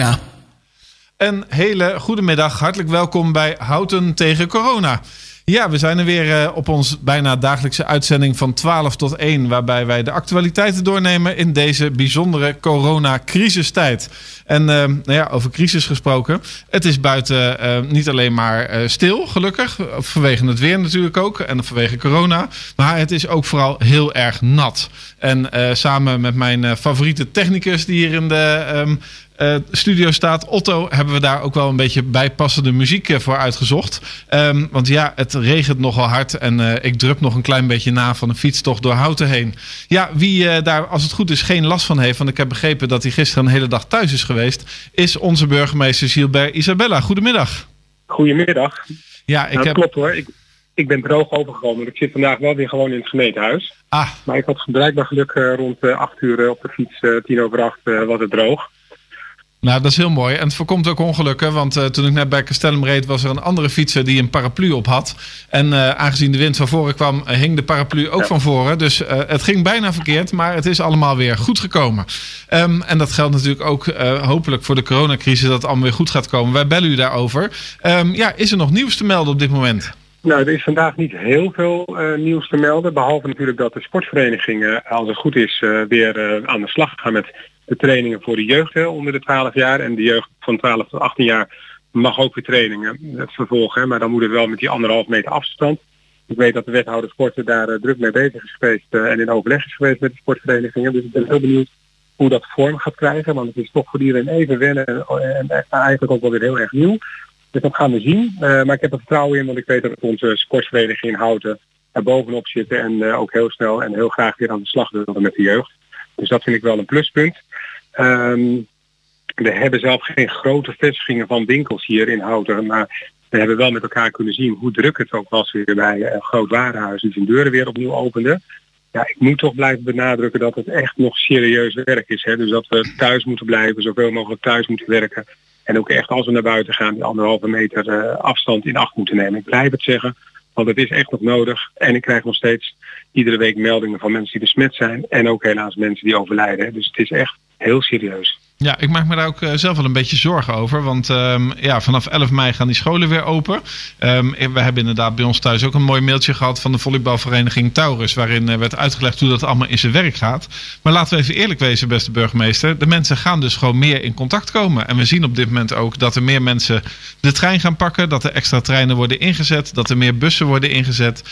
Nou. Een hele goede middag. Hartelijk welkom bij Houten tegen Corona. Ja, we zijn er weer uh, op ons bijna dagelijkse uitzending van 12 tot 1, waarbij wij de actualiteiten doornemen in deze bijzondere coronacrisistijd. En uh, nou ja, over crisis gesproken. Het is buiten uh, niet alleen maar stil, gelukkig. Vanwege het weer natuurlijk ook. En vanwege corona. Maar het is ook vooral heel erg nat. En samen met mijn favoriete technicus die hier in de um, uh, studio staat. Otto hebben we daar ook wel een beetje bijpassende muziek uh, voor uitgezocht. Um, want ja, het regent nogal hard en uh, ik drup nog een klein beetje na van een fietstocht door Houten heen. Ja, wie daar als het goed is geen last van heeft, want ik heb begrepen dat hij gisteren een hele dag thuis is geweest, is onze burgemeester Gilbert Isabella. Goedemiddag. Goedemiddag. Ja, ik nou, heb... klopt hoor. Ik, ik ben droog overgekomen. Ik zit vandaag wel weer gewoon in het gemeentehuis. Ah. Maar ik had blijkbaar geluk rond 8 uur op de fiets, tien over acht, was het droog. Nou, dat is heel mooi. En het voorkomt ook ongelukken. Want uh, toen ik net bij Castellum reed, was er een andere fietser die een paraplu op had. En uh, aangezien de wind van voren kwam, hing de paraplu ook ja. van voren. Dus het ging bijna verkeerd, maar het is allemaal weer goed gekomen. Um, en dat geldt natuurlijk ook hopelijk voor de coronacrisis, dat het allemaal weer goed gaat komen. Wij bellen u daarover. Um, ja, is er nog nieuws te melden op dit moment? Nou, er is vandaag niet heel veel uh, nieuws te melden. Behalve natuurlijk dat de sportverenigingen, als het goed is, uh, weer aan de slag gaan met de trainingen voor de jeugd onder de 12 jaar. En de jeugd van 12 tot 18 jaar mag ook weer trainingen vervolgen. Maar dan moet het wel met die anderhalf meter afstand. Ik weet dat de wethouder sporten daar druk mee bezig is geweest en in overleg is geweest met de sportverenigingen. Dus ik ben heel benieuwd hoe dat vorm gaat krijgen. Want het is toch voor iedereen even wennen en, en, eigenlijk ook wel weer heel erg nieuw. Dus dat gaan we zien. Uh, maar ik heb er vertrouwen in, want ik weet dat onze sportvereniging in Houten er bovenop zitten en ook heel snel en heel graag weer aan de slag willen met de jeugd. Dus dat vind ik wel een pluspunt. Um, we hebben zelf geen grote vestigingen van winkels hier in Houten, maar we hebben wel met elkaar kunnen zien hoe druk het ook was weer bij een groot warenhuis die zijn deuren weer opnieuw opende. Ja, ik moet toch blijven benadrukken dat het echt nog serieus werk is. Hè? Dus dat we thuis moeten blijven, zoveel mogelijk thuis moeten werken. En ook echt als we naar buiten gaan, die anderhalve meter uh, afstand in acht moeten nemen. Ik blijf het zeggen, want het is echt nog nodig. En ik krijg nog steeds iedere week meldingen van mensen die besmet zijn. En ook helaas mensen die overlijden. Dus het is echt heel serieus. Ja, ik maak me daar ook uh, zelf wel een beetje zorgen over. Want um, ja, vanaf 11 mei gaan die scholen weer open. Um, we hebben inderdaad bij ons thuis ook een mooi mailtje gehad van de volleybalvereniging Taurus. Waarin uh, werd uitgelegd hoe dat allemaal in zijn werk gaat. Maar laten we even eerlijk wezen, beste burgemeester. De mensen gaan dus gewoon meer in contact komen. En we zien op dit moment ook dat er meer mensen de trein gaan pakken. Dat er extra treinen worden ingezet. Dat er meer bussen worden ingezet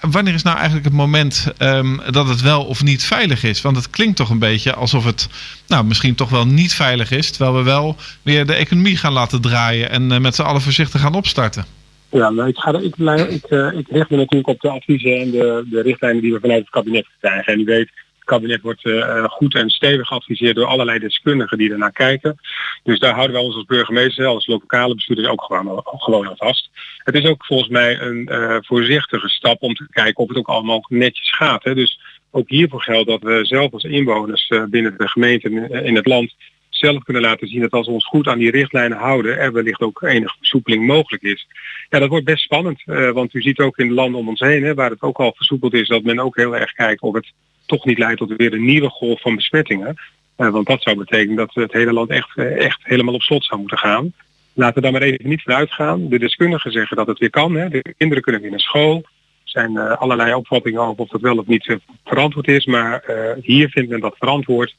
wanneer is nou eigenlijk het moment um, dat het wel of niet veilig is? Want het klinkt toch een beetje alsof het nou, misschien toch wel niet veilig is. Terwijl we wel weer de economie gaan laten draaien en uh, met z'n allen voorzichtig gaan opstarten. Ja, nou, ik, ga, ik, ik, uh, ik richt me natuurlijk op de adviezen en de, de richtlijnen die we vanuit het kabinet krijgen. En u weet, kabinet wordt uh, goed en stevig geadviseerd door allerlei deskundigen die ernaar kijken. Dus daar houden wij ons als burgemeester, als lokale bestuurders ook gewoon, gewoon aan vast. Het is ook volgens mij een uh, voorzichtige stap om te kijken of het ook allemaal netjes gaat. Hè. Dus ook hiervoor geldt dat we zelf als inwoners uh, binnen de gemeente in het land zelf kunnen laten zien dat als we ons goed aan die richtlijnen houden, er wellicht ook enige versoepeling mogelijk is. Ja, dat wordt best spannend, want u ziet ook in de landen om ons heen, hè, waar het ook al versoepeld is, dat men ook heel erg kijkt of het toch niet leidt tot weer een nieuwe golf van besmettingen. Uh, want dat zou betekenen dat het hele land echt, echt helemaal op slot zou moeten gaan. Laten we daar maar even niet vanuit gaan. De deskundigen zeggen dat het weer kan. Hè. De kinderen kunnen weer naar school. Er zijn uh, allerlei opvattingen over of dat wel of niet verantwoord is. Maar hier vindt men dat verantwoord.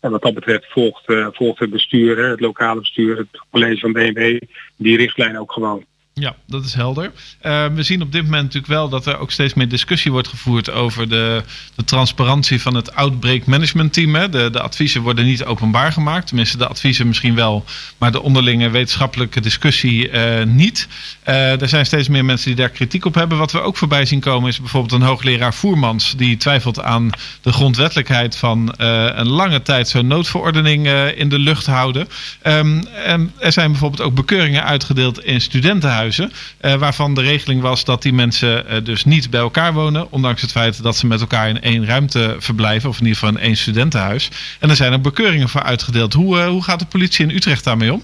En wat dat betreft volgt, volgt het bestuur, het lokale bestuur, het college van BMW, die richtlijn ook gewoon. Ja, dat is helder. Uh, we zien op dit moment natuurlijk wel dat er ook steeds meer discussie wordt gevoerd over de, de transparantie van het Outbreak Management Team. Hè. De, de adviezen worden niet openbaar gemaakt. Tenminste, de adviezen misschien wel, maar de onderlinge wetenschappelijke discussie uh, niet. Uh, er zijn steeds meer mensen die daar kritiek op hebben. Wat we ook voorbij zien komen is bijvoorbeeld een hoogleraar Voermans die twijfelt aan de grondwettelijkheid van een lange tijd zo'n noodverordening in de lucht houden. Um, en er zijn bijvoorbeeld ook bekeuringen uitgedeeld in studentenhuizen uh, waarvan de regeling was dat die mensen uh, dus niet bij elkaar wonen. Ondanks het feit dat ze met elkaar in één ruimte verblijven. Of in ieder geval in één studentenhuis. En er zijn er bekeuringen voor uitgedeeld. Hoe, uh, hoe gaat de politie in Utrecht daarmee om?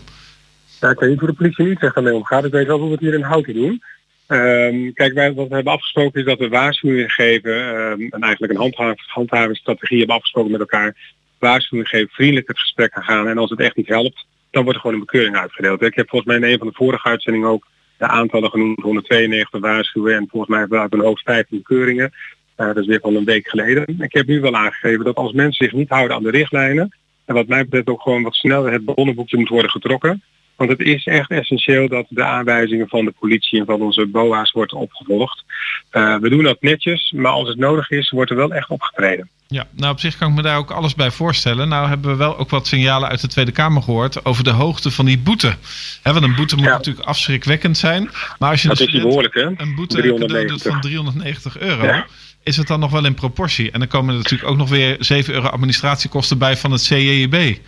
Ja, ik weet niet hoe de politie in Utrecht daarmee omgaat. Ik weet wel hoe we het hier in Houten doen. Um, kijk, wij, wat we hebben afgesproken is dat we waarschuwingen geven. Um, en eigenlijk een handhav handhavingsstrategie hebben afgesproken met elkaar. Waarschuwingen geven, vriendelijk het gesprek gaan. En als het echt niet helpt, dan wordt er gewoon een bekeuring uitgedeeld. Ik heb volgens mij in een van de vorige uitzendingen ook de aantallen genoemd, 192 waarschuwen en volgens mij hebben we een hoogst 15 bekeuringen. Uh, dat is weer van een week geleden. Ik heb nu wel aangegeven dat als mensen zich niet houden aan de richtlijnen, en wat mij betreft ook gewoon wat sneller het bronnenboekje moet worden getrokken. Want het is echt essentieel dat de aanwijzingen van de politie en van onze BOA's worden opgevolgd. Uh, we doen dat netjes, maar als het nodig is, wordt er wel echt opgetreden. Ja, nou op zich kan ik me daar ook alles bij voorstellen. Nou hebben we wel ook wat signalen uit de Tweede Kamer gehoord over de hoogte van die boete. He, want een boete moet ja. natuurlijk afschrikwekkend zijn. Maar als je dat is behoorlijk, hè? een boete 390. van 390 euro, ja. is het dan nog wel in proportie? En dan komen er natuurlijk ook nog weer 7 euro administratiekosten bij van het CJB.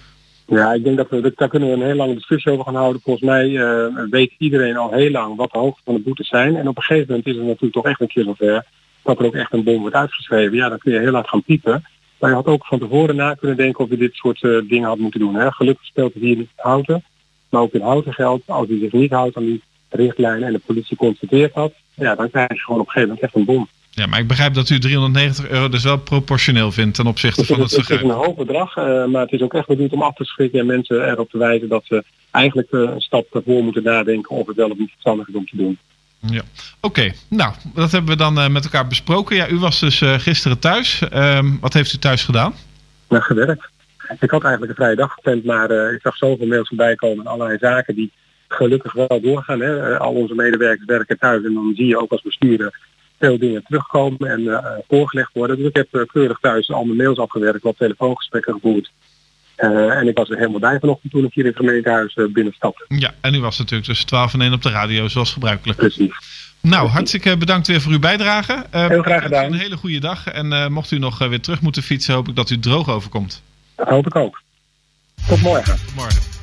Ja, ik denk dat we daar kunnen we een heel lange discussie over gaan houden. Volgens mij uh, weet iedereen al heel lang wat de hoogte van de boetes zijn. En op een gegeven moment is het natuurlijk toch echt een keer zover dat er ook echt een bom wordt uitgeschreven. Ja, dan kun je heel hard gaan piepen. Maar je had ook van tevoren na kunnen denken of je dit soort uh, dingen had moeten doen. Hè. Gelukkig speelt het hier niet houten. Maar ook in houten geldt, als hij zich niet houdt aan die richtlijnen en de politie constateert dat, ja, dan krijg je gewoon op een gegeven moment echt een bom. Ja, maar ik begrijp dat u 390 euro dus wel proportioneel vindt ten opzichte van het vergrijp. Het is een hoog bedrag, uh, maar het is ook echt bedoeld om af te schrikken en mensen erop te wijzen dat ze eigenlijk uh, een stap ervoor moeten nadenken of het wel of niet verstandig is om te doen. Ja, oké. Okay. Nou, dat hebben we dan uh, met elkaar besproken. Ja, u was dus gisteren thuis. wat heeft u thuis gedaan? Nou, gewerkt. Ik had eigenlijk een vrije dag gepland, maar ik zag zoveel mails voorbij komen en allerlei zaken die gelukkig wel doorgaan. Hè. Al onze medewerkers werken thuis en dan zie je ook als bestuurder veel dingen terugkomen en uh, voorgelegd worden. Dus ik heb uh, keurig thuis al mijn mails afgewerkt, wat telefoongesprekken gevoerd. Uh, en ik was er helemaal bij vanochtend toen ik hier in het gemeentehuis binnenstapte. Ja, en u was natuurlijk tussen 12 en 1 op de radio, zoals gebruikelijk. Precies. Nou, hartstikke bedankt weer voor uw bijdrage. Heel graag gedaan. Een hele goede dag. En mocht u nog weer terug moeten fietsen, hoop ik dat u droog overkomt. Dat hoop ik ook. Tot morgen. Tot morgen.